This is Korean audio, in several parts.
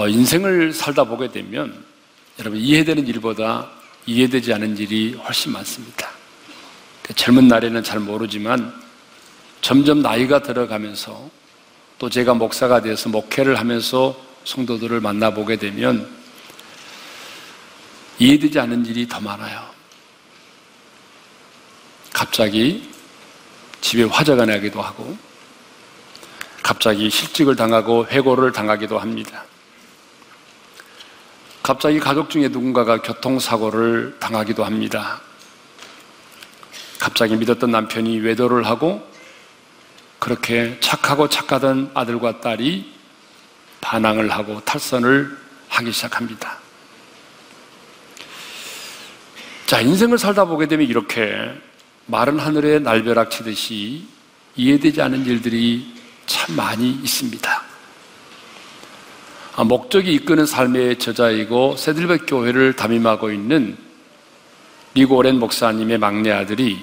어, 인생을 살다 보게 되면 여러분 이해되는 일보다 이해되지 않은 일이 훨씬 많습니다. 그 젊은 날에는 잘 모르지만 점점 나이가 들어가면서 또 제가 목사가 되어서 목회를 하면서 성도들을 만나보게 되면 이해되지 않은 일이 더 많아요. 갑자기 집에 화재가 나기도 하고 갑자기 실직을 당하고 해고를 당하기도 합니다. 갑자기 가족 중에 누군가가 교통사고를 당하기도 합니다. 갑자기 믿었던 남편이 외도를 하고 그렇게 착하고 착하던 아들과 딸이 반항을 하고 탈선을 하기 시작합니다. 자, 인생을 살다 보게 되면 이렇게 마른 하늘에 날벼락 치듯이 이해되지 않은 일들이 참 많이 있습니다. 아, 목적이 이끄는 삶의 저자이고 세들백 교회를 담임하고 있는 리고렌 목사님의 막내 아들이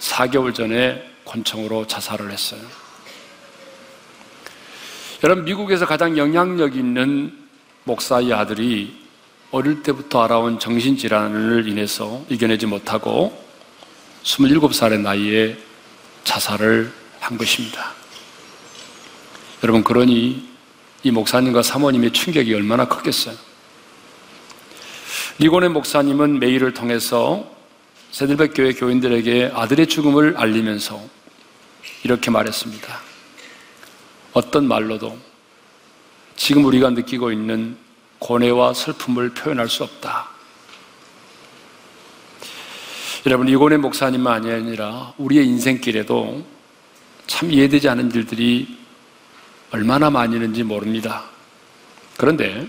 4개월 전에 권총으로 자살을 했어요. 여러분, 미국에서 가장 영향력 있는 목사의 아들이 어릴 때부터 알아온 정신질환을 인해서 이겨내지 못하고 27살의 나이에 자살을 한 것입니다. 여러분, 그러니 이 목사님과 사모님의 충격이 얼마나 컸겠어요. 리고네 목사님은 메일을 통해서 세들백 교회 교인들에게 아들의 죽음을 알리면서 이렇게 말했습니다. 어떤 말로도 지금 우리가 느끼고 있는 고뇌와 슬픔을 표현할 수 없다. 여러분, 이고네 목사님만 아니라 우리의 인생길에도 참 이해되지 않은 일들이 얼마나 많이 있는지 모릅니다. 그런데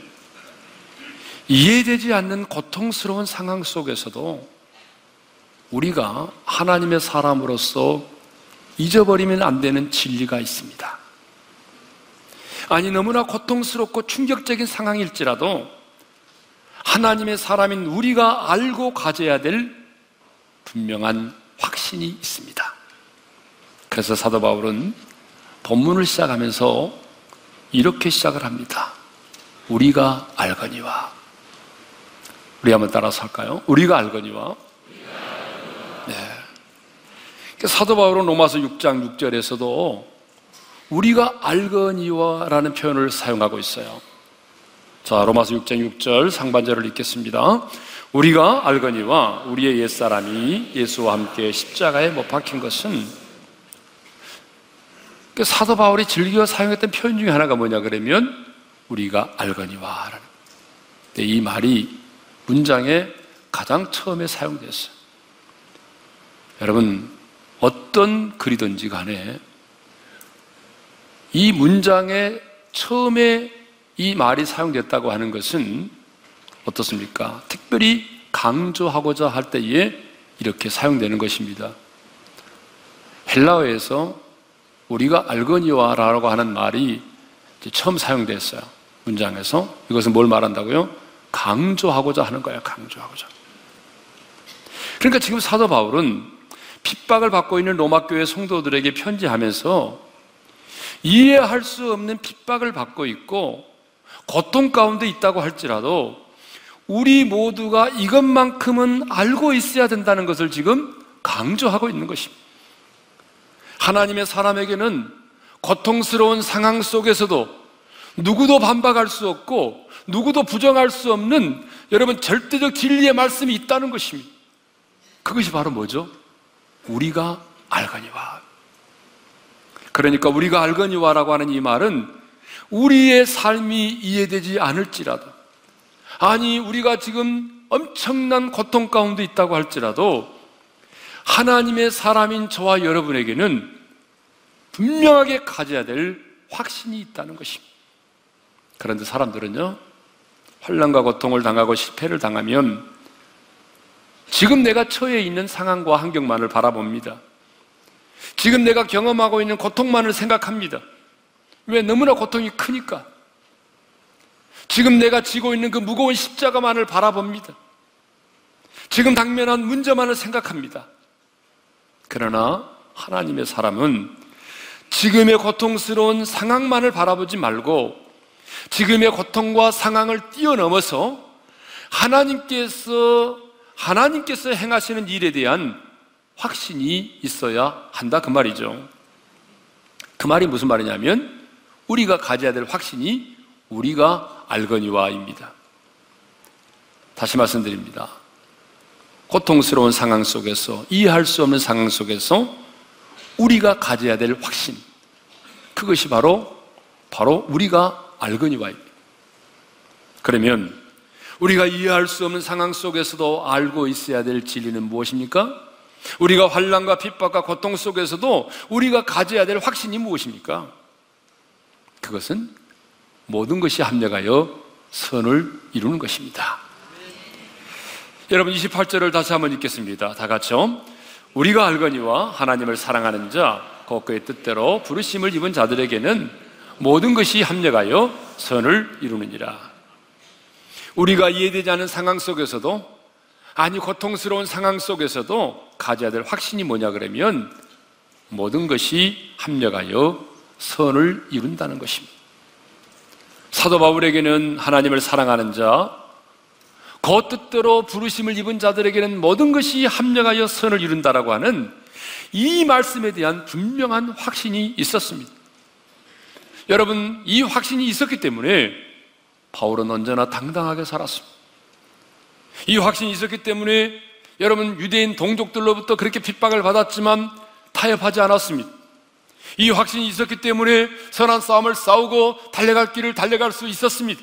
이해되지 않는 고통스러운 상황 속에서도 우리가 하나님의 사람으로서 잊어버리면 안 되는 진리가 있습니다. 아니, 너무나 고통스럽고 충격적인 상황일지라도 하나님의 사람인 우리가 알고 가져야 될 분명한 확신이 있습니다. 그래서 사도 바울은 본문을 시작하면서 이렇게 시작을 합니다. 우리가 알거니와. 우리 한번 따라서 할까요? 우리가 알거니와. 네. 사도 바울은 로마서 6장 6절에서도 우리가 알거니와라는 표현을 사용하고 있어요. 자, 로마서 6장 6절 상반절을 읽겠습니다. 우리가 알거니와 우리의 옛사람이 예수와 함께 십자가에 못 박힌 것은 그 사도 바울이 즐겨 사용했던 표현 중에 하나가 뭐냐 그러면 우리가 알거니와라는. 이 말이 문장에 가장 처음에 사용됐어요. 여러분 어떤 글이든지 간에 이 문장에 처음에 이 말이 사용됐다고 하는 것은 어떻습니까? 특별히 강조하고자 할 때에 이렇게 사용되는 것입니다. 헬라어에서 우리가 알거니와라고 하는 말이 처음 사용됐어요. 문장에서. 이것은 뭘 말한다고요? 강조하고자 하는 거예요. 강조하고자. 그러니까 지금 사도 바울은 핍박을 받고 있는 로마 교회 성도들에게 편지하면서 이해할 수 없는 핍박을 받고 있고 고통 가운데 있다고 할지라도 우리 모두가 이것만큼은 알고 있어야 된다는 것을 지금 강조하고 있는 것입니다. 하나님의 사람에게는 고통스러운 상황 속에서도 누구도 반박할 수 없고 누구도 부정할 수 없는 여러분 절대적 진리의 말씀이 있다는 것입니다. 그것이 바로 뭐죠? 우리가 알거니와. 그러니까 우리가 알거니와라고 하는 이 말은 우리의 삶이 이해되지 않을지라도 아니 우리가 지금 엄청난 고통 가운데 있다고 할지라도 하나님의 사람인 저와 여러분에게는 분명하게 가져야 될 확신이 있다는 것입니다. 그런데 사람들은요, 환란과 고통을 당하고 실패를 당하면 지금 내가 처해 있는 상황과 환경만을 바라봅니다. 지금 내가 경험하고 있는 고통만을 생각합니다. 왜? 너무나 고통이 크니까. 지금 내가 지고 있는 그 무거운 십자가만을 바라봅니다. 지금 당면한 문제만을 생각합니다. 그러나 하나님의 사람은 지금의 고통스러운 상황만을 바라보지 말고 지금의 고통과 상황을 뛰어넘어서 하나님께서 하나님께서 행하시는 일에 대한 확신이 있어야 한다 그 말이죠. 그 말이 무슨 말이냐면 우리가 가져야 될 확신이 우리가 알거니와입니다. 다시 말씀드립니다. 고통스러운 상황 속에서 이해할 수 없는 상황 속에서 우리가 가져야 될 확신 그것이 바로 바로 우리가 알거니와입니다. 그러면 우리가 이해할 수 없는 상황 속에서도 알고 있어야 될 진리는 무엇입니까? 우리가 환란과 핍박과 고통 속에서도 우리가 가져야 될 확신이 무엇입니까? 그것은 모든 것이 합력하여 선을 이루는 것입니다. 여러분 28절을 다시 한번 읽겠습니다. 다 같이요. 우리가 알거니와 하나님을 사랑하는 자, 곧 그의 뜻대로 부르심을 입은 자들에게는 모든 것이 합력하여 선을 이루느니라. 우리가 이해되지 않은 상황 속에서도 아니 고통스러운 상황 속에서도 가져야 될 확신이 뭐냐 그러면 모든 것이 합력하여 선을 이룬다는 것입니다. 사도 바울에게는 하나님을 사랑하는 자, 그 뜻대로 부르심을 입은 자들에게는 모든 것이 합력하여 선을 이룬다라고 하는 이 말씀에 대한 분명한 확신이 있었습니다. 여러분, 이 확신이 있었기 때문에 바울은 언제나 당당하게 살았습니다. 이 확신이 있었기 때문에 여러분 유대인 동족들로부터 그렇게 핍박을 받았지만 타협하지 않았습니다. 이 확신이 있었기 때문에 선한 싸움을 싸우고 달려갈 길을 달려갈 수 있었습니다.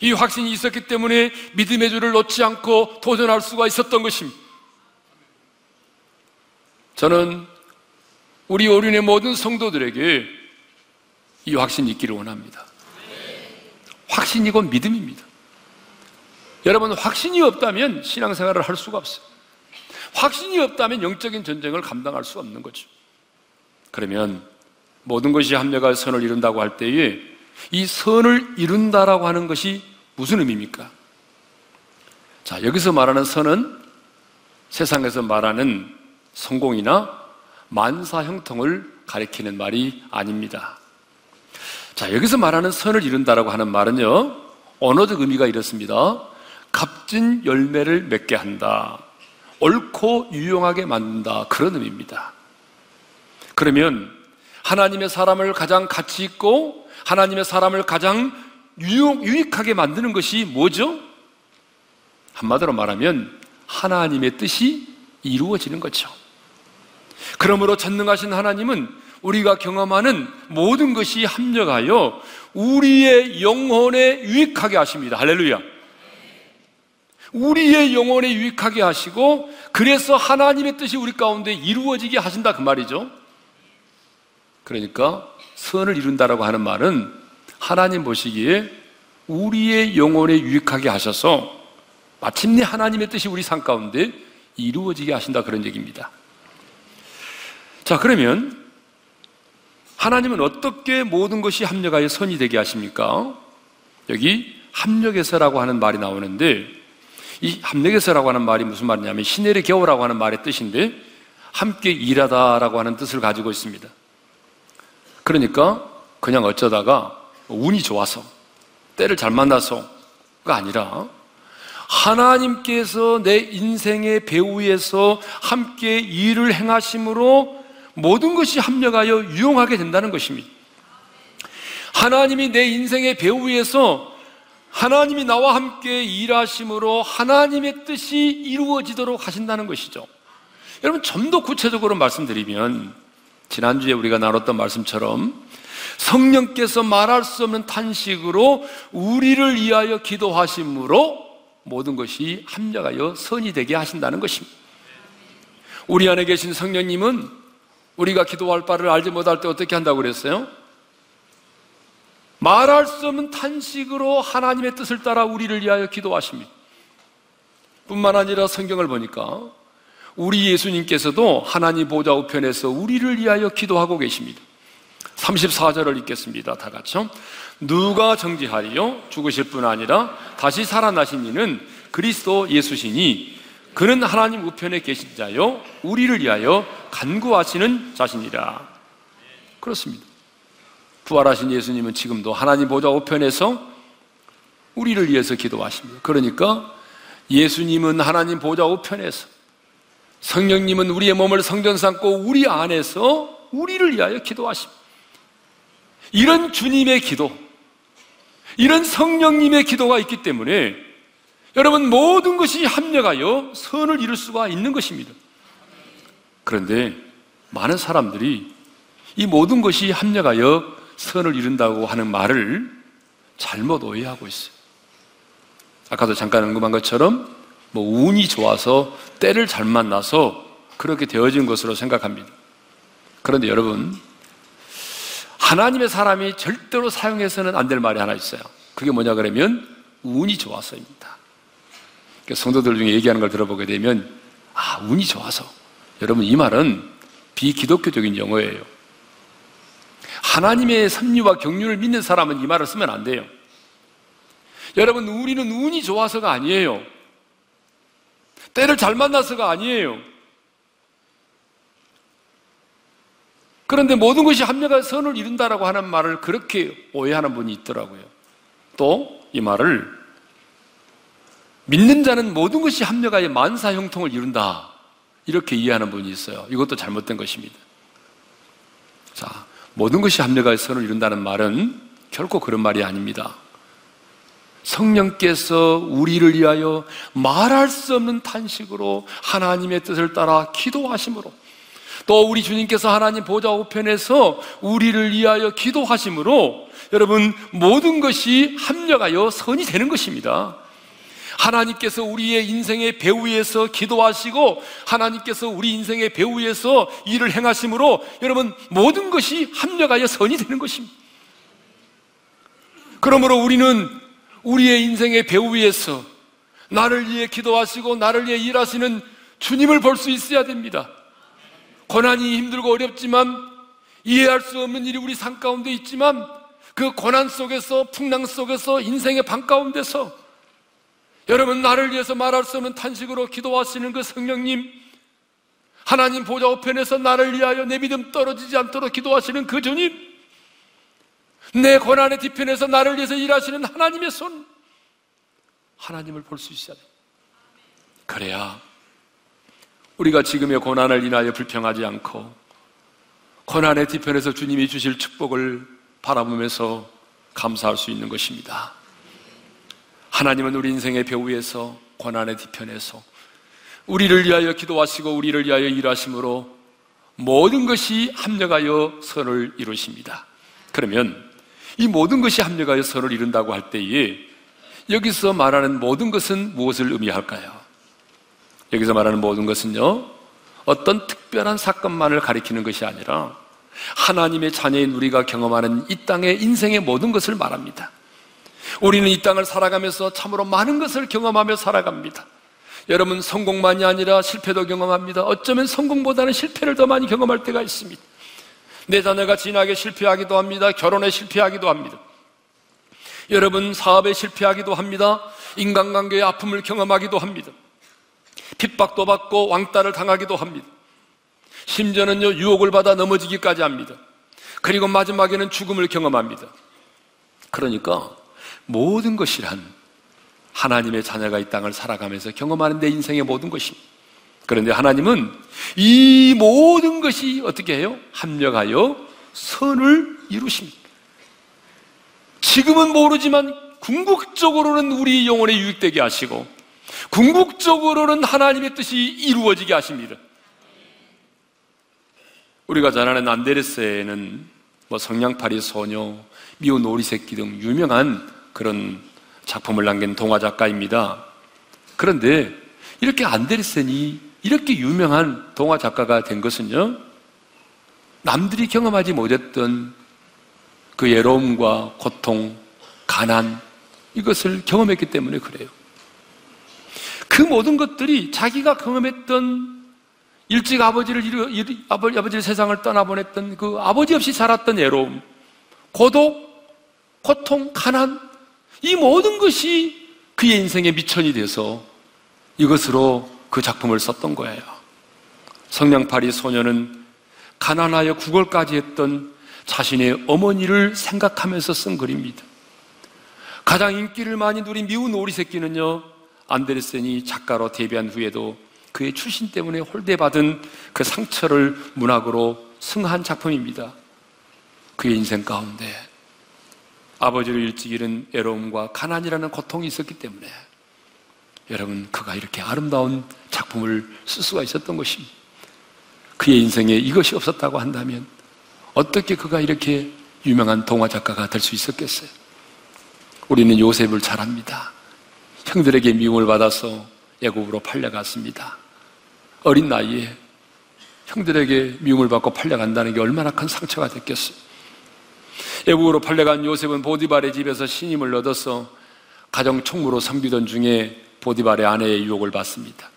이 확신이 있었기 때문에 믿음의 줄을 놓지 않고 도전할 수가 있었던 것입니다. 저는 우리 오륜의 모든 성도들에게 이 확신이 있기를 원합니다. 확신이고 믿음입니다. 여러분, 확신이 없다면 신앙생활을 할 수가 없어요. 확신이 없다면 영적인 전쟁을 감당할 수 없는 거죠. 그러면 모든 것이 합력할 선을 이룬다고 할 때에 이 선을 이룬다라고 하는 것이 무슨 의미입니까? 자, 여기서 말하는 선은 세상에서 말하는 성공이나 만사 형통을 가리키는 말이 아닙니다. 자, 여기서 말하는 선을 이룬다라고 하는 말은요, 언어적 의미가 이렇습니다. 값진 열매를 맺게 한다. 옳고 유용하게 만든다. 그런 의미입니다. 그러면 하나님의 사람을 가장 가치 있고 하나님의 사람을 가장 유익하게 만드는 것이 뭐죠? 한마디로 말하면 하나님의 뜻이 이루어지는 거죠. 그러므로 전능하신 하나님은 우리가 경험하는 모든 것이 합력하여 우리의 영혼에 유익하게 하십니다. 할렐루야. 우리의 영혼에 유익하게 하시고 그래서 하나님의 뜻이 우리 가운데 이루어지게 하신다 그 말이죠. 그러니까 선을 이룬다라고 하는 말은 하나님 보시기에 우리의 영혼에 유익하게 하셔서 마침내 하나님의 뜻이 우리 삶 가운데 이루어지게 하신다 그런 얘기입니다. 자, 그러면 하나님은 어떻게 모든 것이 합력하여 선이 되게 하십니까? 여기 합력에서라고 하는 말이 나오는데 이 합력에서라고 하는 말이 무슨 말이냐면 시내리 겨우라고 하는 말의 뜻인데 함께 일하다라고 하는 뜻을 가지고 있습니다. 그러니까 그냥 어쩌다가 운이 좋아서 때를 잘 만나서가 아니라 하나님께서 내 인생의 배후에서 함께 일을 행하심으로 모든 것이 합력하여 유용하게 된다는 것입니다. 하나님이 내 인생의 배후에서 하나님이 나와 함께 일하심으로 하나님의 뜻이 이루어지도록 하신다는 것이죠. 여러분, 좀 더 구체적으로 말씀드리면, 지난주에 우리가 나눴던 말씀처럼 성령께서 말할 수 없는 탄식으로 우리를 위하여 기도하심으로 모든 것이 합력하여 선이 되게 하신다는 것입니다. 우리 안에 계신 성령님은 우리가 기도할 바를 알지 못할 때 어떻게 한다고 그랬어요? 말할 수 없는 탄식으로 하나님의 뜻을 따라 우리를 위하여 기도하십니다. 뿐만 아니라 성경을 보니까 우리 예수님께서도 하나님 보좌 우편에서 우리를 위하여 기도하고 계십니다. 34절을 읽겠습니다. 다 같이요. 누가 정지하리요? 죽으실 뿐 아니라 다시 살아나신 이는 그리스도 예수시니 그는 하나님 우편에 계신 자요. 우리를 위하여 간구하시는 자신이라. 그렇습니다. 부활하신 예수님은 지금도 하나님 보좌 우편에서 우리를 위해서 기도하십니다. 그러니까 예수님은 하나님 보좌 우편에서 성령님은 우리의 몸을 성전 삼고 우리 안에서 우리를 위하여 기도하십니다. 이런 주님의 기도, 이런 성령님의 기도가 있기 때문에 여러분 모든 것이 합력하여 선을 이룰 수가 있는 것입니다. 그런데 많은 사람들이 이 모든 것이 합력하여 선을 이룬다고 하는 말을 잘못 오해하고 있어요. 아까도 잠깐 언급한 것처럼 뭐 운이 좋아서 때를 잘 만나서 그렇게 되어진 것으로 생각합니다. 그런데 여러분, 하나님의 사람이 절대로 사용해서는 안 될 말이 하나 있어요. 그게 뭐냐 그러면 운이 좋아서입니다. 그러니까 성도들 중에 얘기하는 걸 들어보게 되면 아, 운이 좋아서. 여러분, 이 말은 비기독교적인 용어예요. 하나님의 섭리와 경륜을 믿는 사람은 이 말을 쓰면 안 돼요. 여러분, 우리는 운이 좋아서가 아니에요. 때를 잘 만나서가 아니에요. 그런데 모든 것이 합력한 선을 이룬다라고 하는 말을 그렇게 오해하는 분이 있더라고요. 또 이 말을 믿는 자는 모든 것이 합력하여 만사 형통을 이룬다. 이렇게 이해하는 분이 있어요. 이것도 잘못된 것입니다. 자, 모든 것이 합력하여 선을 이룬다는 말은 결코 그런 말이 아닙니다. 성령께서 우리를 위하여 말할 수 없는 탄식으로 하나님의 뜻을 따라 기도하심으로 또 우리 주님께서 하나님 보좌 우편에서 우리를 위하여 기도하심으로 여러분 모든 것이 합력하여 선이 되는 것입니다. 하나님께서 우리의 인생의 배후에서 기도하시고 하나님께서 우리 인생의 배후에서 일을 행하심으로 여러분 모든 것이 합력하여 선이 되는 것입니다. 그러므로 우리는 우리의 인생의 배우 위에서 나를 위해 기도하시고 나를 위해 일하시는 주님을 볼 수 있어야 됩니다. 고난이 힘들고 어렵지만 이해할 수 없는 일이 우리 삶 가운데 있지만 그 고난 속에서 풍랑 속에서 인생의 방 가운데서 여러분 나를 위해서 말할 수 없는 탄식으로 기도하시는 그 성령님 하나님 보좌 우편에서 나를 위하여 내 믿음 떨어지지 않도록 기도하시는 그 주님 내 고난의 뒤편에서 나를 위해서 일하시는 하나님의 손, 하나님을 볼 수 있어야 돼. 그래야 우리가 지금의 고난을 인하여 불평하지 않고 고난의 뒤편에서 주님이 주실 축복을 바라보면서 감사할 수 있는 것입니다. 하나님은 우리 인생의 배후에서 고난의 뒤편에서 우리를 위하여 기도하시고 우리를 위하여 일하심으로 모든 것이 합력하여 선을 이루십니다. 그러면 이 모든 것이 합력하여 선을 이룬다고 할 때에 여기서 말하는 모든 것은 무엇을 의미할까요? 여기서 말하는 모든 것은요, 어떤 특별한 사건만을 가리키는 것이 아니라 하나님의 자녀인 우리가 경험하는 이 땅의 인생의 모든 것을 말합니다. 우리는 이 땅을 살아가면서 참으로 많은 것을 경험하며 살아갑니다. 여러분, 성공만이 아니라 실패도 경험합니다. 어쩌면 성공보다는 실패를 더 많이 경험할 때가 있습니다. 내 자녀가 진학에 실패하기도 합니다. 결혼에 실패하기도 합니다. 여러분 사업에 실패하기도 합니다. 인간관계의 아픔을 경험하기도 합니다. 핍박도 받고 왕따를 당하기도 합니다. 심지어는요, 유혹을 받아 넘어지기까지 합니다. 그리고 마지막에는 죽음을 경험합니다. 그러니까 모든 것이란 하나님의 자녀가 이 땅을 살아가면서 경험하는 내 인생의 모든 것입니다. 그런데 하나님은 이 모든 것이 어떻게 해요? 합력하여 선을 이루십니다. 지금은 모르지만 궁극적으로는 우리 영혼에 유익되게 하시고 궁극적으로는 하나님의 뜻이 이루어지게 하십니다. 우리가 잘 아는 안데르세는 뭐 성냥팔이 소녀, 미운 오리 새끼 등 유명한 그런 작품을 남긴 동화 작가입니다. 그런데 이렇게 안데르센이 이렇게 유명한 동화 작가가 된 것은요, 남들이 경험하지 못했던 그 외로움과 고통, 가난, 이것을 경험했기 때문에 그래요. 그 모든 것들이 자기가 경험했던 일찍 아버지를 아버지를 세상을 떠나보냈던 그 아버지 없이 살았던 외로움, 고독, 고통, 가난, 이 모든 것이 그의 인생의 미천이 돼서 이것으로 그 작품을 썼던 거예요. 성냥팔이 소녀는 가난하여 구걸까지 했던 자신의 어머니를 생각하면서 쓴 글입니다. 가장 인기를 많이 누린 미운 오리 새끼는요, 안데르센이 작가로 데뷔한 후에도 그의 출신 때문에 홀대받은 그 상처를 문학으로 승한 작품입니다. 그의 인생 가운데 아버지를 일찍 잃은 애로움과 가난이라는 고통이 있었기 때문에 여러분 그가 이렇게 아름다운 작품을 쓸 수가 있었던 것입니다. 그의 인생에 이것이 없었다고 한다면 어떻게 그가 이렇게 유명한 동화 작가가 될 수 있었겠어요? 우리는 요셉을 잘 압니다. 형들에게 미움을 받아서 애굽으로 팔려갔습니다. 어린 나이에 형들에게 미움을 받고 팔려간다는 게 얼마나 큰 상처가 됐겠어요. 애국으로 팔려간 요셉은 보디발의 집에서 신임을 얻어서 가정 총무로 섬기던 중에 보디발의 아내의 유혹을 받습니다.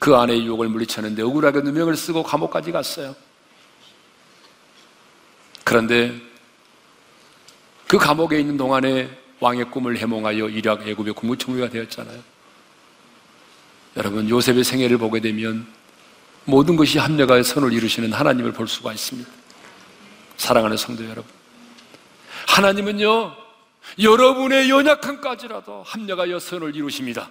그 아내의 유혹을 물리쳤는데 억울하게 누명을 쓰고 감옥까지 갔어요. 그런데 그 감옥에 있는 동안에 왕의 꿈을 해몽하여 이락 애굽의 국무총리가 되었잖아요. 여러분 요셉의 생애를 보게 되면 모든 것이 합력하여 선을 이루시는 하나님을 볼 수가 있습니다. 사랑하는 성도 여러분. 하나님은요, 여러분의 연약함까지라도 합력하여 선을 이루십니다.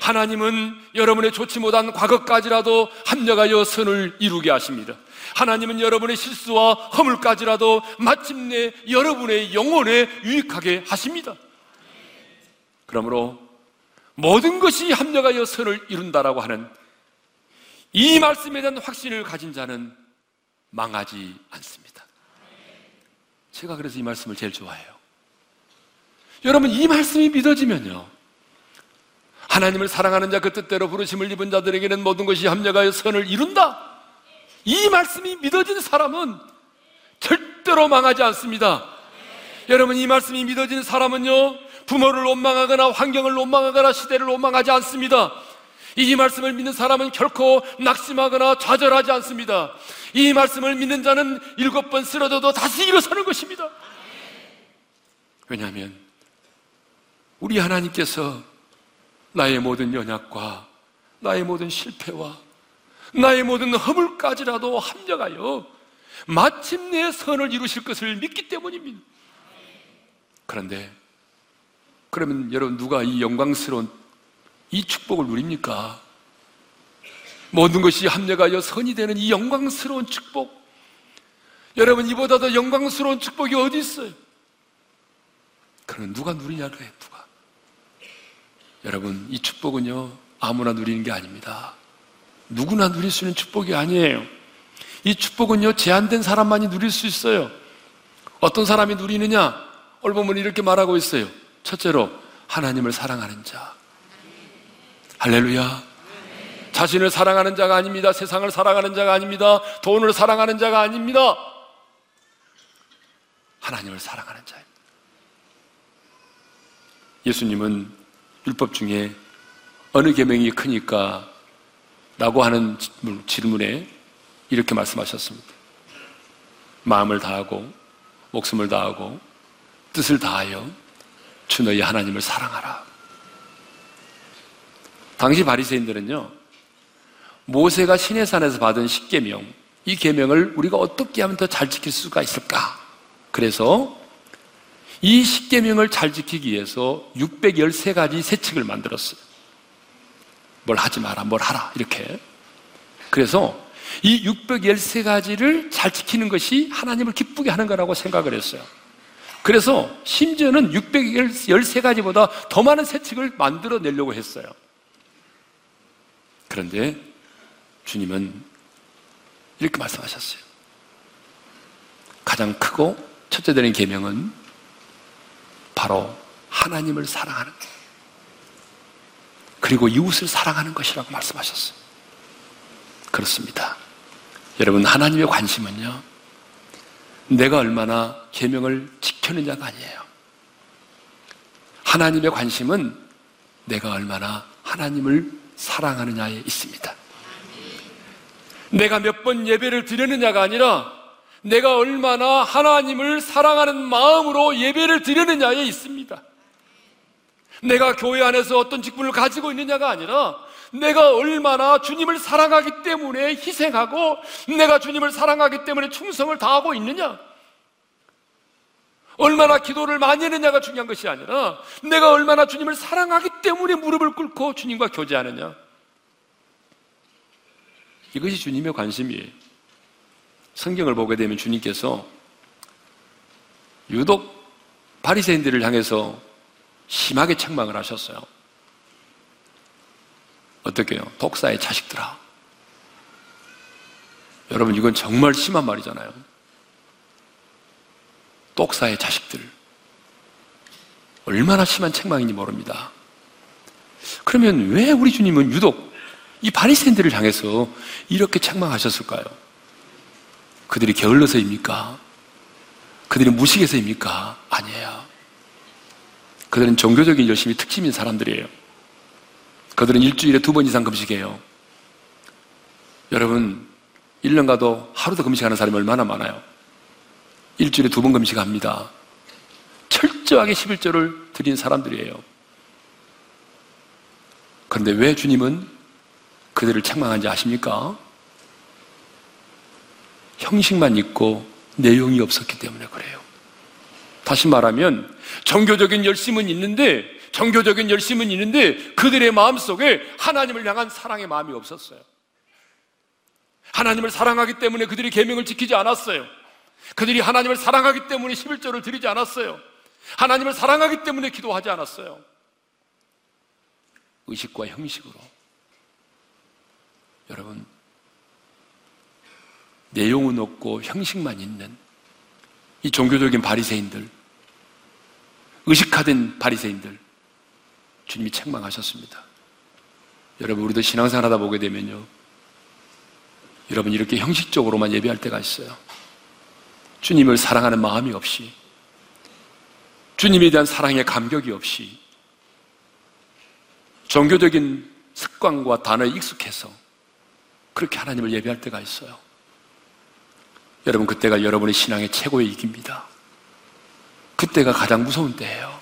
하나님은 여러분의 좋지 못한 과거까지라도 합력하여 선을 이루게 하십니다. 하나님은 여러분의 실수와 허물까지라도 마침내 여러분의 영혼에 유익하게 하십니다. 그러므로 모든 것이 합력하여 선을 이룬다라고 하는 이 말씀에 대한 확신을 가진 자는 망하지 않습니다. 제가 그래서 이 말씀을 제일 좋아해요. 여러분, 이 말씀이 믿어지면요. 하나님을 사랑하는 자 그 뜻대로 부르심을 입은 자들에게는 모든 것이 합력하여 선을 이룬다. 이 말씀이 믿어진 사람은 절대로 망하지 않습니다. 여러분, 이 말씀이 믿어진 사람은요, 부모를 원망하거나 환경을 원망하거나 시대를 원망하지 않습니다. 이 말씀을 믿는 사람은 결코 낙심하거나 좌절하지 않습니다. 이 말씀을 믿는 자는 일곱 번 쓰러져도 다시 일어서는 것입니다. 왜냐하면 우리 하나님께서 나의 모든 연약과 나의 모든 실패와 나의 모든 허물까지라도 합력하여 마침내 선을 이루실 것을 믿기 때문입니다. 그런데 그러면 여러분 누가 이 영광스러운 이 축복을 누립니까? 모든 것이 합력하여 선이 되는 이 영광스러운 축복. 여러분, 이보다 더 영광스러운 축복이 어디 있어요? 그러면 누가 누리냐 그래, 누가. 여러분, 이 축복은요, 아무나 누리는 게 아닙니다. 누구나 누릴 수 있는 축복이 아니에요. 이 축복은요, 제한된 사람만이 누릴 수 있어요. 어떤 사람이 누리느냐? 보면 이렇게 말하고 있어요. 첫째로, 하나님을 사랑하는 자. 할렐루야. 자신을 사랑하는 자가 아닙니다. 세상을 사랑하는 자가 아닙니다. 돈을 사랑하는 자가 아닙니다. 하나님을 사랑하는 자입니다. 예수님은 율법 중에 어느 계명이 크니까 라고 하는 질문에 이렇게 말씀하셨습니다. 마음을 다하고 목숨을 다하고 뜻을 다하여 주 너희 하나님을 사랑하라. 당시 바리새인들은요. 모세가 시내산에서 받은 십계명, 이 계명을 우리가 어떻게 하면 더 잘 지킬 수가 있을까? 그래서 이 십계명을 잘 지키기 위해서 613가지 세칙을 만들었어요. 뭘 하지 마라, 뭘 하라 이렇게. 그래서 이 613가지를 잘 지키는 것이 하나님을 기쁘게 하는 거라고 생각을 했어요. 그래서 심지어는 613가지보다 더 많은 세칙을 만들어 내려고 했어요. 그런데 주님은 이렇게 말씀하셨어요. 가장 크고 첫째 되는 계명은 바로 하나님을 사랑하는 것. 그리고 이웃을 사랑하는 것이라고 말씀하셨어요. 그렇습니다. 여러분 하나님의 관심은요. 내가 얼마나 계명을 지켰느냐가 아니에요. 하나님의 관심은 내가 얼마나 하나님을 사랑하느냐에 있습니다. 내가 몇 번 예배를 드렸느냐가 아니라 내가 얼마나 하나님을 사랑하는 마음으로 예배를 드렸느냐에 있습니다. 내가 교회 안에서 어떤 직분을 가지고 있느냐가 아니라 내가 얼마나 주님을 사랑하기 때문에 희생하고 내가 주님을 사랑하기 때문에 충성을 다하고 있느냐. 얼마나 기도를 많이 했느냐가 중요한 것이 아니라 내가 얼마나 주님을 사랑하기 때문에 무릎을 꿇고 주님과 교제하느냐. 이것이 주님의 관심이에요. 성경을 보게 되면 주님께서 유독 바리새인들을 향해서 심하게 책망을 하셨어요. 어떻게요? 독사의 자식들아. 여러분 이건 정말 심한 말이잖아요. 독사의 자식들. 얼마나 심한 책망인지 모릅니다. 그러면 왜 우리 주님은 유독 이 바리새인들을 향해서 이렇게 책망하셨을까요? 그들이 게을러서입니까? 그들이 무식해서입니까? 아니에요. 그들은 종교적인 열심이 특징인 사람들이에요. 그들은 일주일에 두 번 이상 금식해요. 여러분, 1년 가도 하루도 금식하는 사람이 얼마나 많아요? 일주일에 두 번 금식합니다. 철저하게 11조를 드린 사람들이에요. 그런데 왜 주님은 그들을 책망한지 아십니까? 형식만 있고 내용이 없었기 때문에 그래요. 다시 말하면 종교적인 열심은 있는데 종교적인 열심은 있는데 그들의 마음 속에 하나님을 향한 사랑의 마음이 없었어요. 하나님을 사랑하기 때문에 그들이 계명을 지키지 않았어요. 그들이 하나님을 사랑하기 때문에 11조를 드리지 않았어요. 하나님을 사랑하기 때문에 기도하지 않았어요. 의식과 형식으로. 여러분, 내용은 없고 형식만 있는 이 종교적인 바리새인들, 의식화된 바리새인들, 주님이 책망하셨습니다. 여러분, 우리도 신앙생활 하다 보게 되면요. 여러분, 이렇게 형식적으로만 예배할 때가 있어요. 주님을 사랑하는 마음이 없이, 주님에 대한 사랑의 감격이 없이, 종교적인 습관과 단어에 익숙해서 그렇게 하나님을 예배할 때가 있어요. 여러분, 그때가 여러분의 신앙의 최고의 이깁니다. 그때가 가장 무서운 때예요.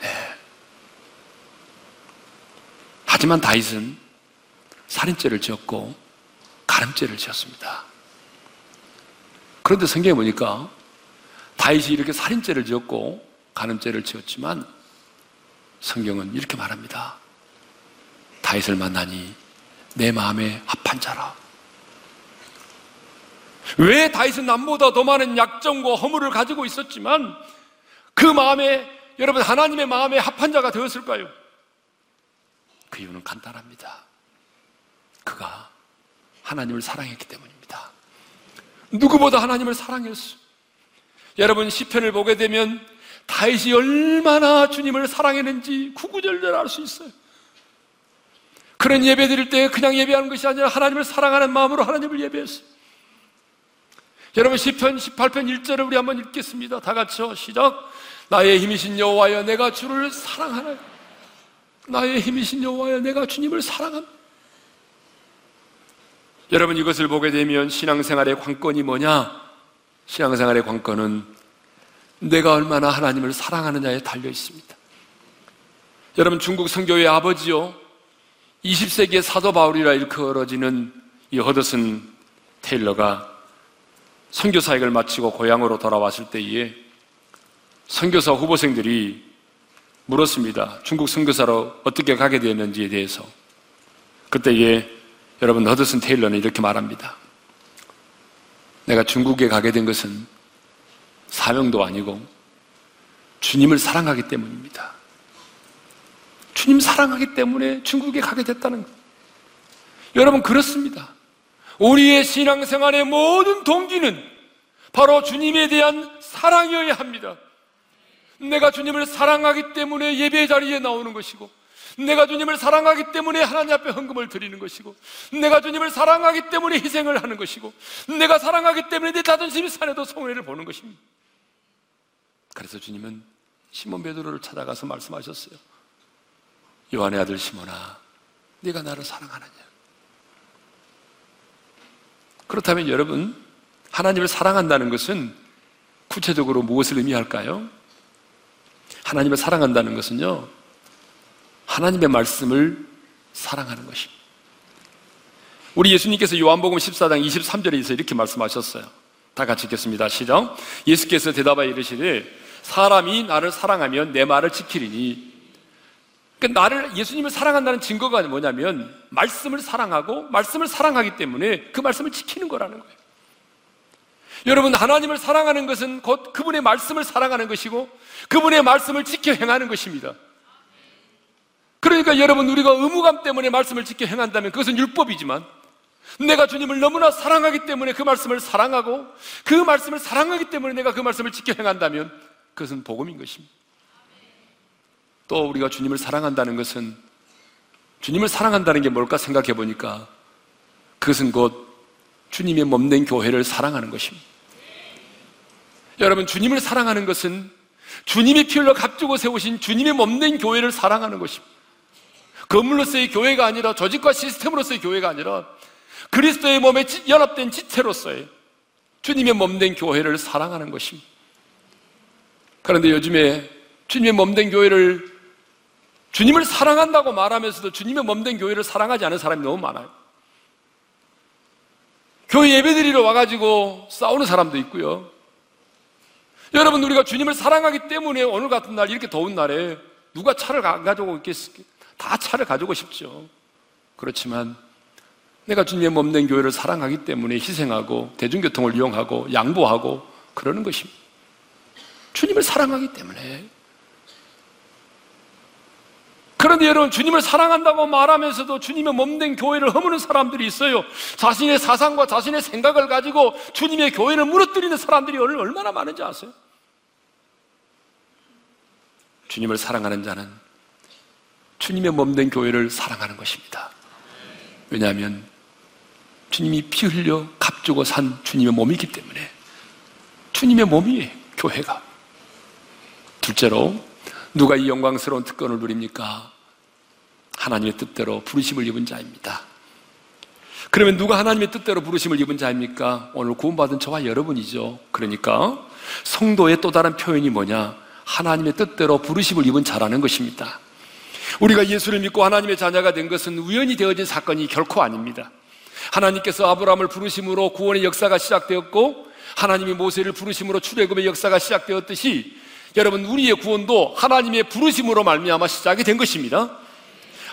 네. 하지만 다윗은 살인죄를 지었고 가늠죄를 지었습니다. 그런데 성경에 보니까 다윗이 이렇게 살인죄를 지었고 가늠죄를 지었지만 성경은 이렇게 말합니다. 다윗을 만나니 내 마음에 합한 자라. 왜 다윗은 남보다 더 많은 약점과 허물을 가지고 있었지만 그 마음에 여러분 하나님의 마음에 합한 자가 되었을까요? 그 이유는 간단합니다. 그가 하나님을 사랑했기 때문입니다. 누구보다 하나님을 사랑했어. 여러분 시편을 보게 되면 다윗이 얼마나 주님을 사랑했는지 구구절절 알 수 있어요. 그런 예배 드릴 때 그냥 예배하는 것이 아니라 하나님을 사랑하는 마음으로 하나님을 예배했어요. 여러분 시편 18편 1절을 우리 한번 읽겠습니다. 다 같이요. 시작. 나의 힘이신 여호와여 내가 주를 사랑하나 나의 힘이신 여호와여 내가 주님을 사랑합니다. 여러분 이것을 보게 되면 신앙생활의 관건이 뭐냐? 신앙생활의 관건은 내가 얼마나 하나님을 사랑하느냐에 달려 있습니다. 여러분 중국 성교의 아버지요 20세기의 사도 바울이라 일컬어지는 이 허드슨 테일러가 선교 사역을 마치고 고향으로 돌아왔을 때에 선교사 후보생들이 물었습니다. 중국 선교사로 어떻게 가게 되었는지에 대해서. 그때에 여러분 허드슨 테일러는 이렇게 말합니다. 내가 중국에 가게 된 것은 사명도 아니고 주님을 사랑하기 때문입니다. 주님 사랑하기 때문에 중국에 가게 됐다는 것. 여러분 그렇습니다. 우리의 신앙생활의 모든 동기는 바로 주님에 대한 사랑이어야 합니다. 내가 주님을 사랑하기 때문에 예배 자리에 나오는 것이고, 내가 주님을 사랑하기 때문에 하나님 앞에 헌금을 드리는 것이고, 내가 주님을 사랑하기 때문에 희생을 하는 것이고, 내가 사랑하기 때문에 내 자존심이 산에도 성회를 보는 것입니다. 그래서 주님은 시몬 베드로를 찾아가서 말씀하셨어요. 요한의 아들 시몬아, 네가 나를 사랑하느냐? 그렇다면 여러분, 하나님을 사랑한다는 것은 구체적으로 무엇을 의미할까요? 하나님을 사랑한다는 것은요, 하나님의 말씀을 사랑하는 것입니다. 우리 예수님께서 요한복음 14장 23절에서 이렇게 말씀하셨어요. 다 같이 읽겠습니다. 시작. 예수께서 대답하여 이르시되 사람이 나를 사랑하면 내 말을 지키리니 그러니까 나를 예수님을 사랑한다는 증거가 뭐냐면 말씀을 사랑하고 말씀을 사랑하기 때문에 그 말씀을 지키는 거라는 거예요. 여러분 하나님을 사랑하는 것은 곧 그분의 말씀을 사랑하는 것이고 그분의 말씀을 지켜 행하는 것입니다. 그러니까 여러분 우리가 의무감 때문에 말씀을 지켜 행한다면 그것은 율법이지만 내가 주님을 너무나 사랑하기 때문에 그 말씀을 사랑하고 그 말씀을 사랑하기 때문에 내가 그 말씀을 지켜 행한다면 그것은 복음인 것입니다. 또 우리가 주님을 사랑한다는 것은 주님을 사랑한다는 게 뭘까 생각해 보니까 그것은 곧 주님의 몸된 교회를 사랑하는 것입니다. 여러분, 주님을 사랑하는 것은 주님의 피 흘러 값주고 세우신 주님의 몸된 교회를 사랑하는 것입니다. 건물로서의 교회가 아니라 조직과 시스템으로서의 교회가 아니라 그리스도의 몸에 연합된 지체로서의 주님의 몸된 교회를 사랑하는 것입니다. 그런데 요즘에 주님의 몸된 교회를 주님을 사랑한다고 말하면서도 주님의 몸된 교회를 사랑하지 않은 사람이 너무 많아요. 교회 예배드리러 와가지고 싸우는 사람도 있고요. 여러분, 우리가 주님을 사랑하기 때문에 오늘 같은 날, 이렇게 더운 날에 누가 차를 안 가지고 있겠습니까? 다 차를 가지고 싶죠. 그렇지만 내가 주님의 몸된 교회를 사랑하기 때문에 희생하고 대중교통을 이용하고 양보하고 그러는 것입니다. 주님을 사랑하기 때문에. 그런데 여러분, 주님을 사랑한다고 말하면서도 주님의 몸된 교회를 허무는 사람들이 있어요. 자신의 사상과 자신의 생각을 가지고 주님의 교회를 무너뜨리는 사람들이 얼마나 많은지 아세요? 주님을 사랑하는 자는 주님의 몸된 교회를 사랑하는 것입니다. 왜냐하면 주님이 피 흘려 값주고 산 주님의 몸이기 때문에 주님의 몸이에요, 교회가. 둘째로 누가 이 영광스러운 특권을 누립니까? 하나님의 뜻대로 부르심을 입은 자입니다. 그러면 누가 하나님의 뜻대로 부르심을 입은 자입니까? 오늘 구원받은 저와 여러분이죠. 그러니까 성도의 또 다른 표현이 뭐냐? 하나님의 뜻대로 부르심을 입은 자라는 것입니다. 우리가 예수를 믿고 하나님의 자녀가 된 것은 우연히 되어진 사건이 결코 아닙니다. 하나님께서 아브라함을 부르심으로 구원의 역사가 시작되었고 하나님이 모세를 부르심으로 출애굽의 역사가 시작되었듯이 여러분 우리의 구원도 하나님의 부르심으로 말미암아 시작이 된 것입니다.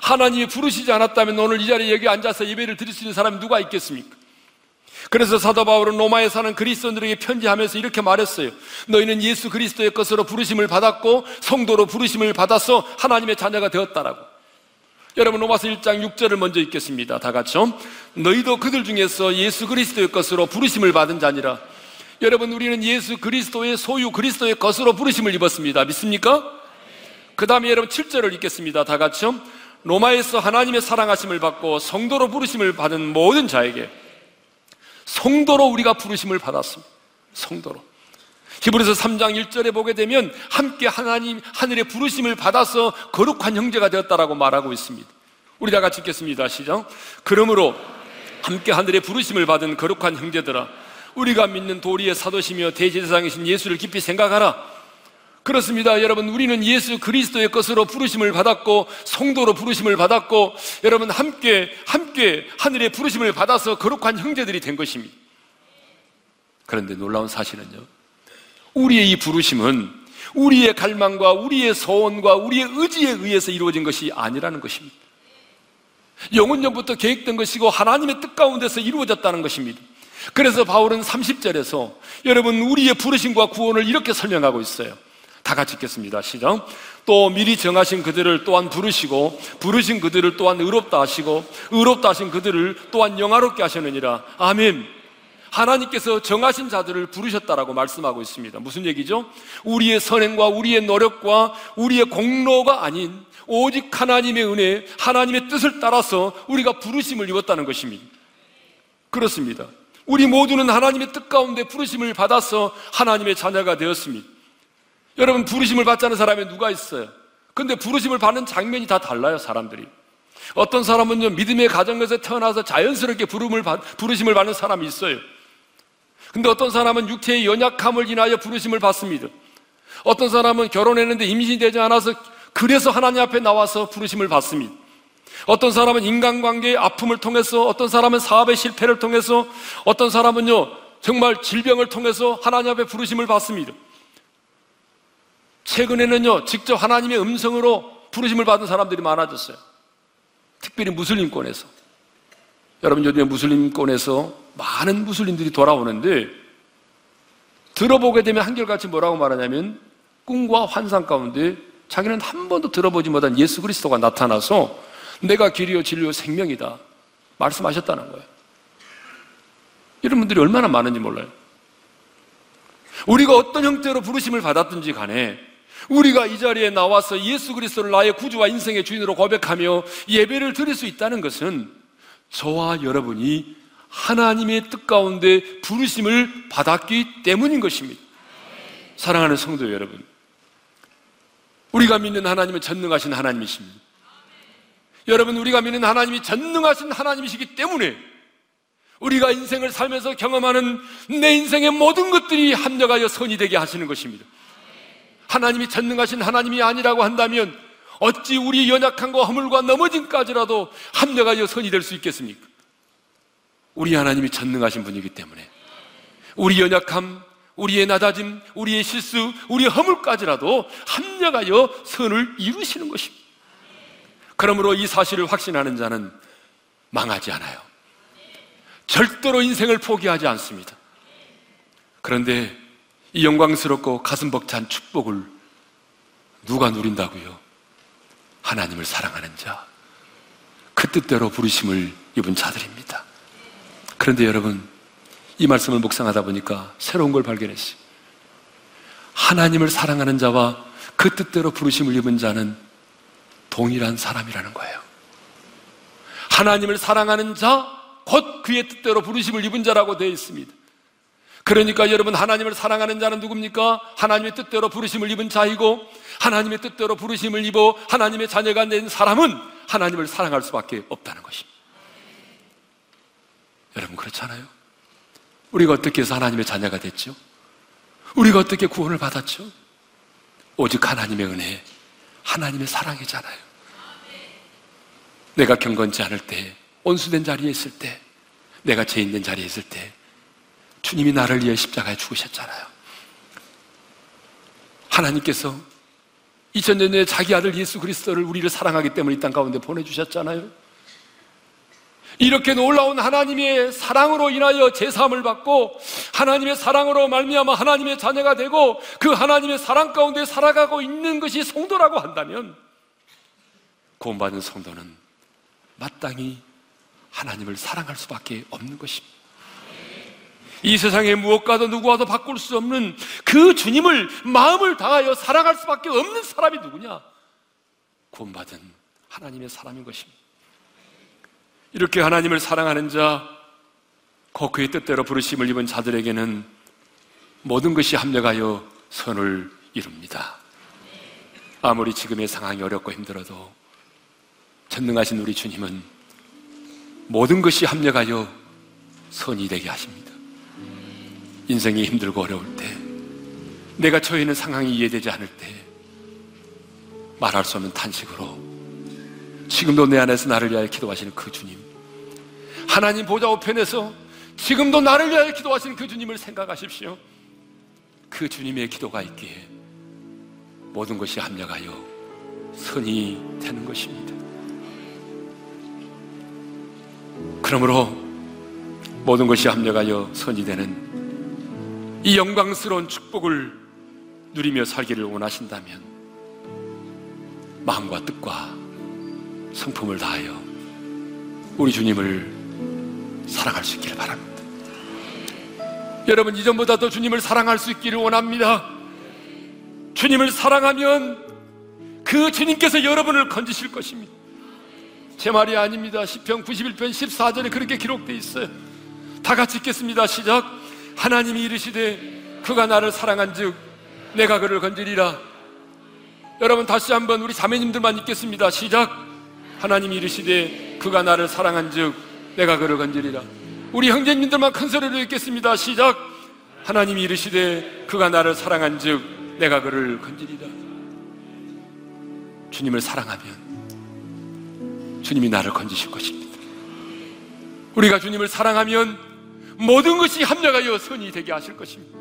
하나님이 부르시지 않았다면 오늘 이 자리에 여기 앉아서 예배를 드릴 수 있는 사람이 누가 있겠습니까? 그래서 사도 바울은 로마에 사는 그리스도인들에게 편지하면서 이렇게 말했어요. 너희는 예수 그리스도의 것으로 부르심을 받았고 성도로 부르심을 받아서 하나님의 자녀가 되었다라고. 여러분 로마서 1장 6절을 먼저 읽겠습니다. 다 같이요. 너희도 그들 중에서 예수 그리스도의 것으로 부르심을 받은 자니라. 여러분 우리는 예수 그리스도의 소유 그리스도의 것으로 부르심을 입었습니다. 믿습니까? 그 다음에 여러분 7절을 읽겠습니다. 다 같이요. 로마에서 하나님의 사랑하심을 받고 성도로 부르심을 받은 모든 자에게 성도로 우리가 부르심을 받았습니다. 성도로. 히브리서 3장 1절에 보게 되면 함께 하나님 하늘의 부르심을 받아서 거룩한 형제가 되었다라고 말하고 있습니다. 우리 다 같이 읽겠습니다. 시작. 그러므로 함께 하늘의 부르심을 받은 거룩한 형제들아 우리가 믿는 도리의 사도시며 대제사장이신 예수를 깊이 생각하라. 그렇습니다. 여러분, 우리는 예수 그리스도의 것으로 부르심을 받았고, 성도로 부르심을 받았고, 여러분, 함께, 함께 하늘의 부르심을 받아서 거룩한 형제들이 된 것입니다. 그런데 놀라운 사실은요. 우리의 이 부르심은 우리의 갈망과 우리의 소원과 우리의 의지에 의해서 이루어진 것이 아니라는 것입니다. 영원전부터 계획된 것이고 하나님의 뜻 가운데서 이루어졌다는 것입니다. 그래서 바울은 30절에서 여러분 우리의 부르심과 구원을 이렇게 설명하고 있어요. 다 같이 읽겠습니다. 시작. 또 미리 정하신 그들을 또한 부르시고 부르신 그들을 또한 의롭다 하시고 의롭다 하신 그들을 또한 영화롭게 하셨느니라. 아멘. 하나님께서 정하신 자들을 부르셨다라고 말씀하고 있습니다. 무슨 얘기죠? 우리의 선행과 우리의 노력과 우리의 공로가 아닌 오직 하나님의 은혜, 하나님의 뜻을 따라서 우리가 부르심을 입었다는 것입니다. 그렇습니다. 우리 모두는 하나님의 뜻 가운데 부르심을 받아서 하나님의 자녀가 되었습니다. 여러분 부르심을 받자는 사람이 누가 있어요? 근데 부르심을 받는 장면이 다 달라요, 사람들이. 어떤 사람은요, 믿음의 가정에서 태어나서 자연스럽게 부름을 받, 부르심을 받는 사람이 있어요. 근데 어떤 사람은 육체의 연약함을 인하여 부르심을 받습니다. 어떤 사람은 결혼했는데 임신되지 않아서 그래서 하나님 앞에 나와서 부르심을 받습니다. 어떤 사람은 인간관계의 아픔을 통해서, 어떤 사람은 사업의 실패를 통해서, 어떤 사람은요, 정말 질병을 통해서 하나님 앞에 부르심을 받습니다. 최근에는요, 직접 하나님의 음성으로 부르심을 받은 사람들이 많아졌어요. 특별히 무슬림권에서. 여러분, 요즘에 무슬림권에서 많은 무슬림들이 돌아오는데, 들어보게 되면 한결같이 뭐라고 말하냐면, 꿈과 환상 가운데 자기는 한 번도 들어보지 못한 예수 그리스도가 나타나서 내가 길이요 진리요 생명이다 말씀하셨다는 거예요. 이런 분들이 얼마나 많은지 몰라요. 우리가 어떤 형태로 부르심을 받았든지 간에 우리가 이 자리에 나와서 예수 그리스도를 나의 구주와 인생의 주인으로 고백하며 예배를 드릴 수 있다는 것은 저와 여러분이 하나님의 뜻 가운데 부르심을 받았기 때문인 것입니다. 사랑하는 성도 여러분. 우리가 믿는 하나님은 전능하신 하나님이십니다. 여러분, 우리가 믿는 하나님이 전능하신 하나님이시기 때문에 우리가 인생을 살면서 경험하는 내 인생의 모든 것들이 합력하여 선이 되게 하시는 것입니다. 하나님이 전능하신 하나님이 아니라고 한다면 어찌 우리 연약한 거 허물과 넘어짐까지라도 합력하여 선이 될 수 있겠습니까? 우리 하나님이 전능하신 분이기 때문에 우리 연약함, 우리의 낮아짐, 우리의 실수, 우리의 허물까지라도 합력하여 선을 이루시는 것입니다. 그러므로 이 사실을 확신하는 자는 망하지 않아요. 절대로 인생을 포기하지 않습니다. 그런데 이 영광스럽고 가슴 벅찬 축복을 누가 누린다고요? 하나님을 사랑하는 자, 그 뜻대로 부르심을 입은 자들입니다. 그런데 여러분, 이 말씀을 묵상하다 보니까 새로운 걸 발견했어요. 하나님을 사랑하는 자와 그 뜻대로 부르심을 입은 자는 동일한 사람이라는 거예요. 하나님을 사랑하는 자, 곧 그의 뜻대로 부르심을 입은 자라고 되어 있습니다. 그러니까 여러분 하나님을 사랑하는 자는 누굽니까? 하나님의 뜻대로 부르심을 입은 자이고 하나님의 뜻대로 부르심을 입어 하나님의 자녀가 된 사람은 하나님을 사랑할 수밖에 없다는 것입니다. 여러분 그렇잖아요? 우리가 어떻게 해서 하나님의 자녀가 됐죠? 우리가 어떻게 구원을 받았죠? 오직 하나님의 은혜, 하나님의 사랑이잖아요. 내가 경건치 않을 때, 온수된 자리에 있을 때, 내가 죄 있는 자리에 있을 때, 주님이 나를 위해 십자가에 죽으셨잖아요. 하나님께서 2000년 전에 자기 아들 예수 그리스도를 우리를 사랑하기 때문에 이 땅 가운데 보내주셨잖아요. 이렇게 놀라운 하나님의 사랑으로 인하여 제사함을 받고 하나님의 사랑으로 말미암아 하나님의 자녀가 되고 그 하나님의 사랑 가운데 살아가고 있는 것이 성도라고 한다면 구원받은 성도는 마땅히 하나님을 사랑할 수밖에 없는 것입니다. 이 세상에 무엇과도 누구와도 바꿀 수 없는 그 주님을 마음을 다하여 사랑할 수밖에 없는 사람이 누구냐? 구원받은 하나님의 사람인 것입니다. 이렇게 하나님을 사랑하는 자, 곧 그의 뜻대로 부르심을 입은 자들에게는 모든 것이 합력하여 선을 이룹니다. 아무리 지금의 상황이 어렵고 힘들어도 전능하신 우리 주님은 모든 것이 합력하여 선이 되게 하십니다. 인생이 힘들고 어려울 때, 내가 처해 있는 상황이 이해되지 않을 때, 말할 수 없는 탄식으로 지금도 내 안에서 나를 위하여 기도하시는 그 주님. 하나님 보좌 우편에서 지금도 나를 위하여 기도하시는 그 주님을 생각하십시오. 그 주님의 기도가 있기에 모든 것이 합력하여 선이 되는 것입니다. 그러므로 모든 것이 합력하여 선이 되는 이 영광스러운 축복을 누리며 살기를 원하신다면 마음과 뜻과 성품을 다하여 우리 주님을 사랑할 수 있기를 바랍니다. 여러분, 이전보다 더 주님을 사랑할 수 있기를 원합니다. 주님을 사랑하면 그 주님께서 여러분을 건지실 것입니다. 제 말이 아닙니다. 10편 91편 14절에 그렇게 기록되어 있어요. 다 같이 읽겠습니다. 시작. 하나님이 이르시되 그가 나를 사랑한 즉 내가 그를 건지리라. 여러분 다시 한번 우리 자매님들만 읽겠습니다. 시작. 하나님이 이르시되 그가 나를 사랑한 즉 내가 그를 건지리라 우리 형제님들만 큰 소리로 읽겠습니다 시작 하나님이 이르시되 그가 나를 사랑한 즉 내가 그를 건지리라 주님을 사랑하면 주님이 나를 건지실 것입니다. 우리가 주님을 사랑하면 모든 것이 합력하여 선이 되게 하실 것입니다.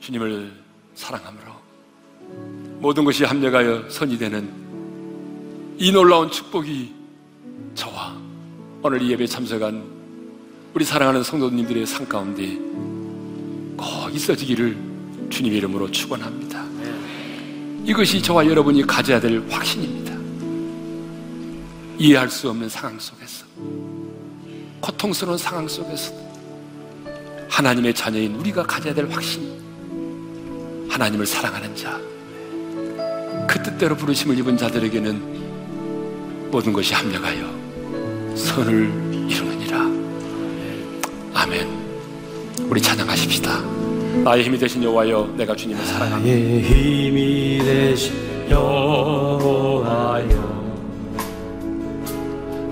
주님을 사랑함으로 모든 것이 합력하여 선이 되는 이 놀라운 축복이 저와 오늘 이 예배에 참석한 우리 사랑하는 성도님들의 삶 가운데 꼭 있어지기를 주님 이름으로 축원합니다. 이것이 저와 여러분이 가져야 될 확신입니다. 이해할 수 없는 상황 속에서 고통스러운 상황 속에서 하나님의 자녀인 우리가 가져야 될 확신 하나님을 사랑하는 자, 그 뜻대로 부르심을 입은 자들에게는 모든 것이 합력하여 선을 이루느니라. 아멘. 우리 찬양하십시다. 나의 힘이 되신 여호와여, 내가 주님을 사랑합니다. 나의 힘이 되신 여호와여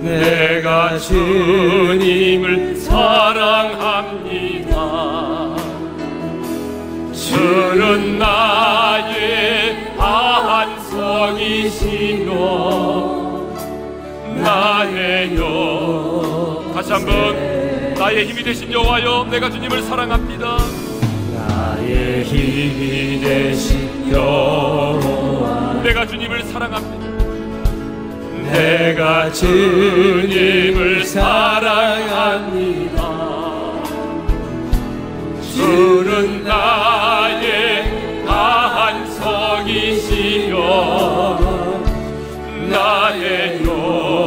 내가 주님을 사랑합니다 주는 나의 안성이시며 나의 여 다시 한번 나의 힘이 되신 여호와여, 내가 주님을 사랑합니다. 나의 힘이 되신 여호와 내가 주님을 사랑합니다. 내가 주님을 사랑합니다. 주는 나의 안성이시여. 나의 요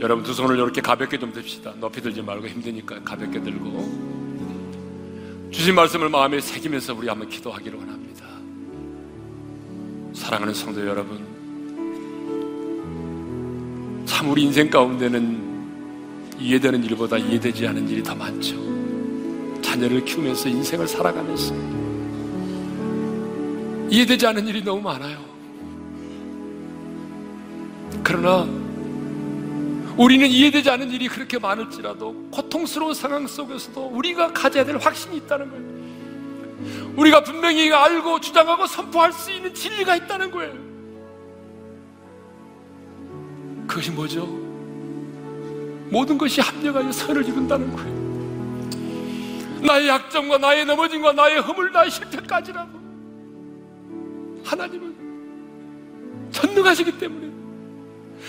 여러분 두 손을 이렇게 가볍게 좀 듭시다. 높이 들지 말고 힘드니까 가볍게 들고 주신 말씀을 마음에 새기면서 우리 한번 기도하기를 원합니다. 사랑하는 성도 여러분, 참 우리 인생 가운데는 이해되는 일보다 이해되지 않은 일이 더 많죠. 자녀를 키우면서 인생을 살아가면서 이해되지 않은 일이 너무 많아요. 그러나 우리는 이해되지 않은 일이 그렇게 많을지라도 고통스러운 상황 속에서도 우리가 가져야 될 확신이 있다는 거예요. 우리가 분명히 알고 주장하고 선포할 수 있는 진리가 있다는 거예요. 그것이 뭐죠? 모든 것이 합력하여 선을 이룬다는 거예요. 나의 약점과 나의 넘어짐과 나의 허물, 나의 실패까지라도 하나님은 전능하시기 때문에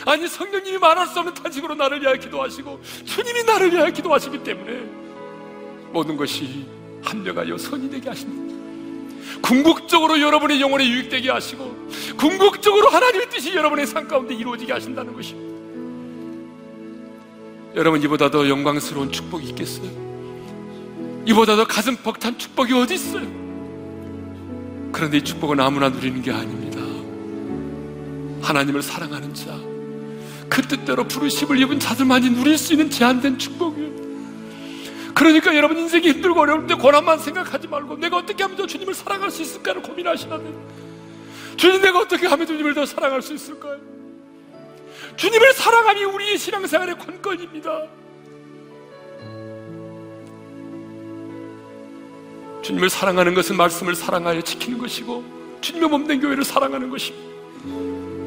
아니 성령님이 말할 수 없는 탄식으로 나를 위하여 기도하시고 주님이 나를 위하여 기도하시기 때문에 모든 것이 합력하여 선이 되게 하십니다. 궁극적으로 여러분의 영혼에 유익되게 하시고 궁극적으로 하나님의 뜻이 여러분의 삶 가운데 이루어지게 하신다는 것입니다. 여러분 이보다 더 영광스러운 축복이 있겠어요? 이보다 더 가슴 벅찬 축복이 어디 있어요? 그런데 이 축복은 아무나 누리는 게 아닙니다. 하나님을 사랑하는 자, 그 뜻대로 부르심을 입은 자들만이 누릴 수 있는 제한된 축복이에요. 그러니까 여러분 인생이 힘들고 어려울 때 고난만 생각하지 말고 내가 어떻게 하면 더 주님을 사랑할 수 있을까를 고민하시라면 주님 내가 어떻게 하면 주님을 더 사랑할 수 있을까요? 주님을 사랑함이 우리의 신앙생활의 관건입니다. 주님을 사랑하는 것은 말씀을 사랑하여 지키는 것이고 주님의 몸된 교회를 사랑하는 것입니다.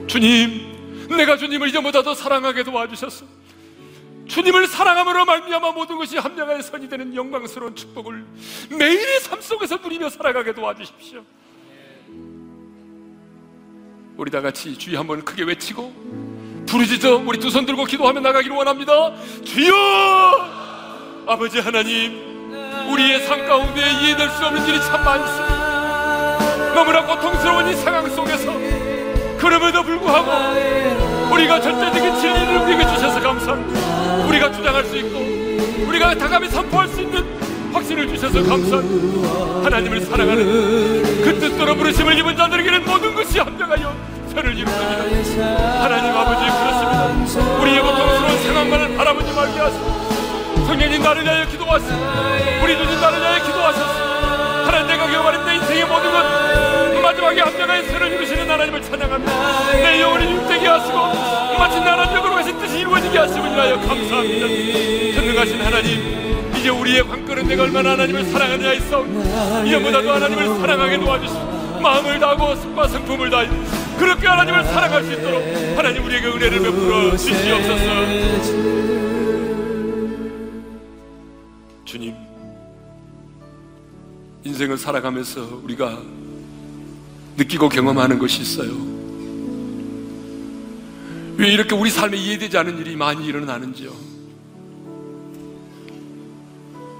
주님, 내가 주님을 이전보다 더 사랑하게 도와주셨어. 주님을 사랑함으로 말미암아 모든 것이 합력하여 선이 되는 영광스러운 축복을 매일의 삶 속에서 누리며 살아가게 도와주십시오. 우리 다 같이 주여 한번 크게 외치고 부르짖어 우리 두 손 들고 기도하며 나가기를 원합니다. 주여! 아버지 하나님, 우리의 삶 가운데 이해될 수 없는 일이 참 많습니다. 너무나 고통스러운 이 상황 속에서 그럼에도 불구하고 우리가 절대적인 진리를 우리에게 주셔서 감사합니다. 우리가 주장할 수 있고 우리가 다감히 선포할 수 있는 확신을 주셔서 감사합니다. 하나님을 사랑하는 그 뜻대로 부르심을 입은 자들에게는 모든 것이 합력하여 선을 이루습니다. 하나님 아버지 그렇습니다. 우리의 고통스러운 상황만을 바라보지 말게 하시고 성령님 나를 위하여 기도하시고 우리 주님 나를 위하여 기도하셨습니다. 하나님 내가 경험하는 내 인생의 모든 것 마지막에 합력하여 선을 이루시는 하나님을 찬양합니다. 내 영혼이 육되게 하시고 마치 나라적으로 가신 뜻이 이루어지게 하심을 위하여 감사합니다. 전능하신 하나님 이제 우리의 관건은 내가 얼마나 하나님을 사랑하느냐 있어 이전보다도 하나님을 사랑하게 도와주시고 마음을 다하고 승과 성품을 다해 그렇게 하나님을 사랑할 수 있도록 하나님 우리에게 은혜를 베풀어 주시옵소서 주님 인생을 살아가면서 우리가 느끼고 경험하는 것이 있어요 왜 이렇게 우리 삶에 이해되지 않은 일이 많이 일어나는지요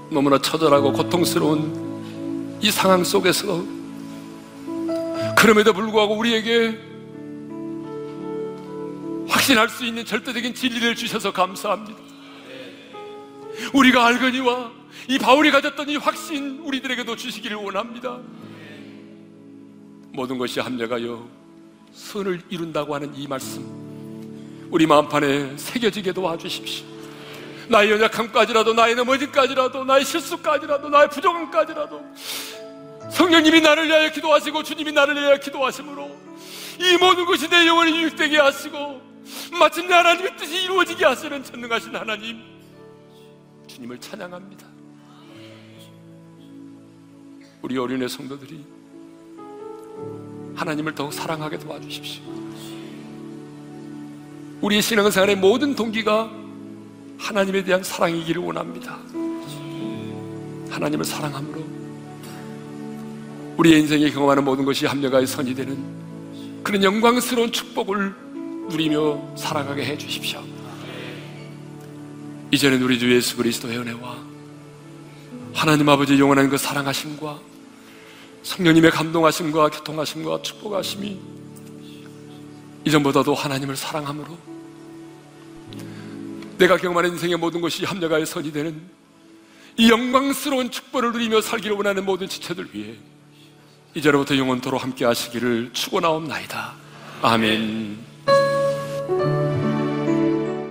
너무나 처절하고 고통스러운 이 상황 속에서 그럼에도 불구하고 우리에게 확신할 수 있는 절대적인 진리를 주셔서 감사합니다. 우리가 알거니와 이 바울이 가졌던 이 확신 우리들에게도 주시기를 원합니다. 모든 것이 합력하여 선을 이룬다고 하는 이 말씀 우리 마음판에 새겨지게 도와주십시오. 나의 연약함까지라도 나의 넘어짐까지라도 나의 실수까지라도 나의 부족함까지라도 성령님이 나를 위하여 기도하시고 주님이 나를 위하여 기도하심으로 이 모든 것이 내 영혼이 유익되게 하시고 마침내 하나님의 뜻이 이루어지게 하시는 전능하신 하나님 주님을 찬양합니다 우리 어린애 성도들이 하나님을 더욱 사랑하게 도와주십시오 우리의 신앙생활의 모든 동기가 하나님에 대한 사랑이기를 원합니다. 하나님을 사랑함으로 우리의 인생에 경험하는 모든 것이 합력하여 선이 되는 그런 영광스러운 축복을 누리며 살아가게 해 주십시오. 이제는 우리 주 예수 그리스도의 은혜와 하나님 아버지 영원한 그 사랑하심과 성령님의 감동하심과 교통하심과 축복하심이 이전보다도 하나님을 사랑함으로 내가 경험하는 인생의 모든 것이 합력하여 선이 되는 이 영광스러운 축복을 누리며 살기를 원하는 모든 지체들 위해 이제로부터 영원토로 함께 하시기를 축원하옵나이다. 아멘.